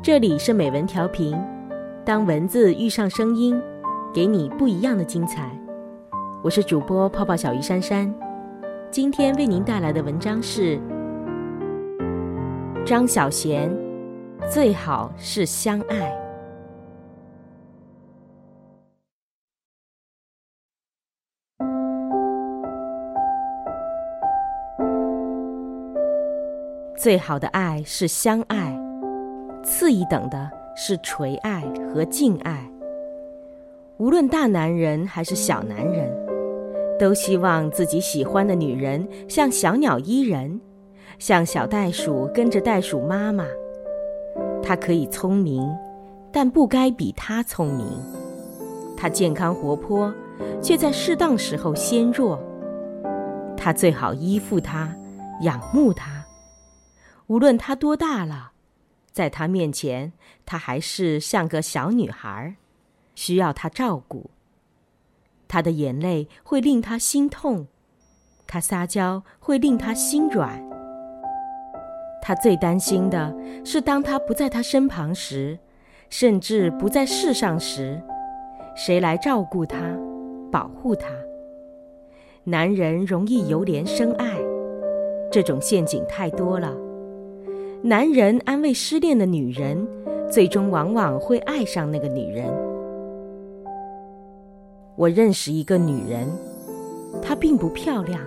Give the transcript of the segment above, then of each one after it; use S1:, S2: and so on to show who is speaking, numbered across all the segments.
S1: 这里是美文调频，当文字遇上声音，给你不一样的精彩。我是主播泡泡小鱼珊珊，今天为您带来的文章是张小娴，最好是相爱。最好的爱是相爱，次一等的是垂爱和敬爱。无论大男人还是小男人，都希望自己喜欢的女人像小鸟依人，像小袋鼠跟着袋鼠妈妈。她可以聪明，但不该比他聪明。她健康活泼，却在适当时候纤弱。他最好依附她，仰慕她。无论她多大了，在他面前，她还是像个小女孩，需要他照顾。她的眼泪会令他心痛，她撒娇会令他心软。他最担心的是，当他不在他身旁时，甚至不在世上时，谁来照顾他、保护他？男人容易由怜生爱，这种陷阱太多了。男人安慰失恋的女人，最终往往会爱上那个女人。我认识一个女人，她并不漂亮，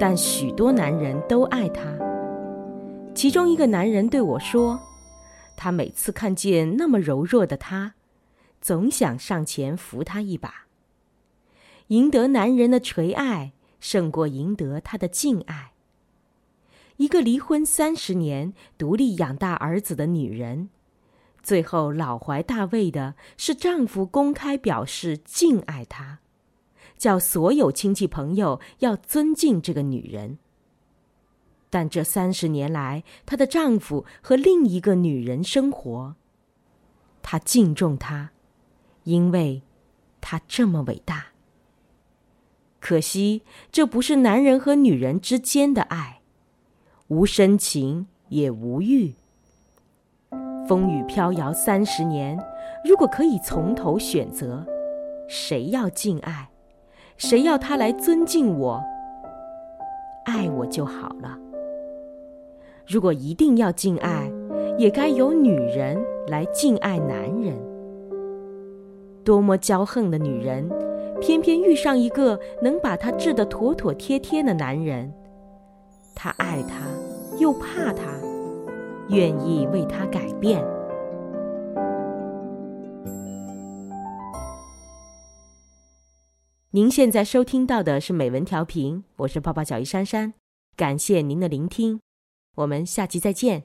S1: 但许多男人都爱她。其中一个男人对我说：“他每次看见那么柔弱的她，总想上前扶她一把。赢得男人的垂爱，胜过赢得他的敬爱。”一个离婚三十年、独立养大儿子的女人，最后老怀大慰的是丈夫公开表示敬爱她，叫所有亲戚朋友要尊敬这个女人。但这三十年来，她的丈夫和另一个女人生活，她敬重她，因为她这么伟大。可惜，这不是男人和女人之间的爱。无深情也无欲，风雨飘摇三十年，如果可以从头选择，谁要敬爱，谁要他来尊敬我，爱我就好了。如果一定要敬爱，也该由女人来敬爱男人。多么骄横的女人，偏偏遇上一个能把她治得妥妥帖帖的男人。他爱他，又怕他，愿意为他改变。您现在收听到的是美文调频，我是泡泡小鱼珊珊，感谢您的聆听，我们下期再见。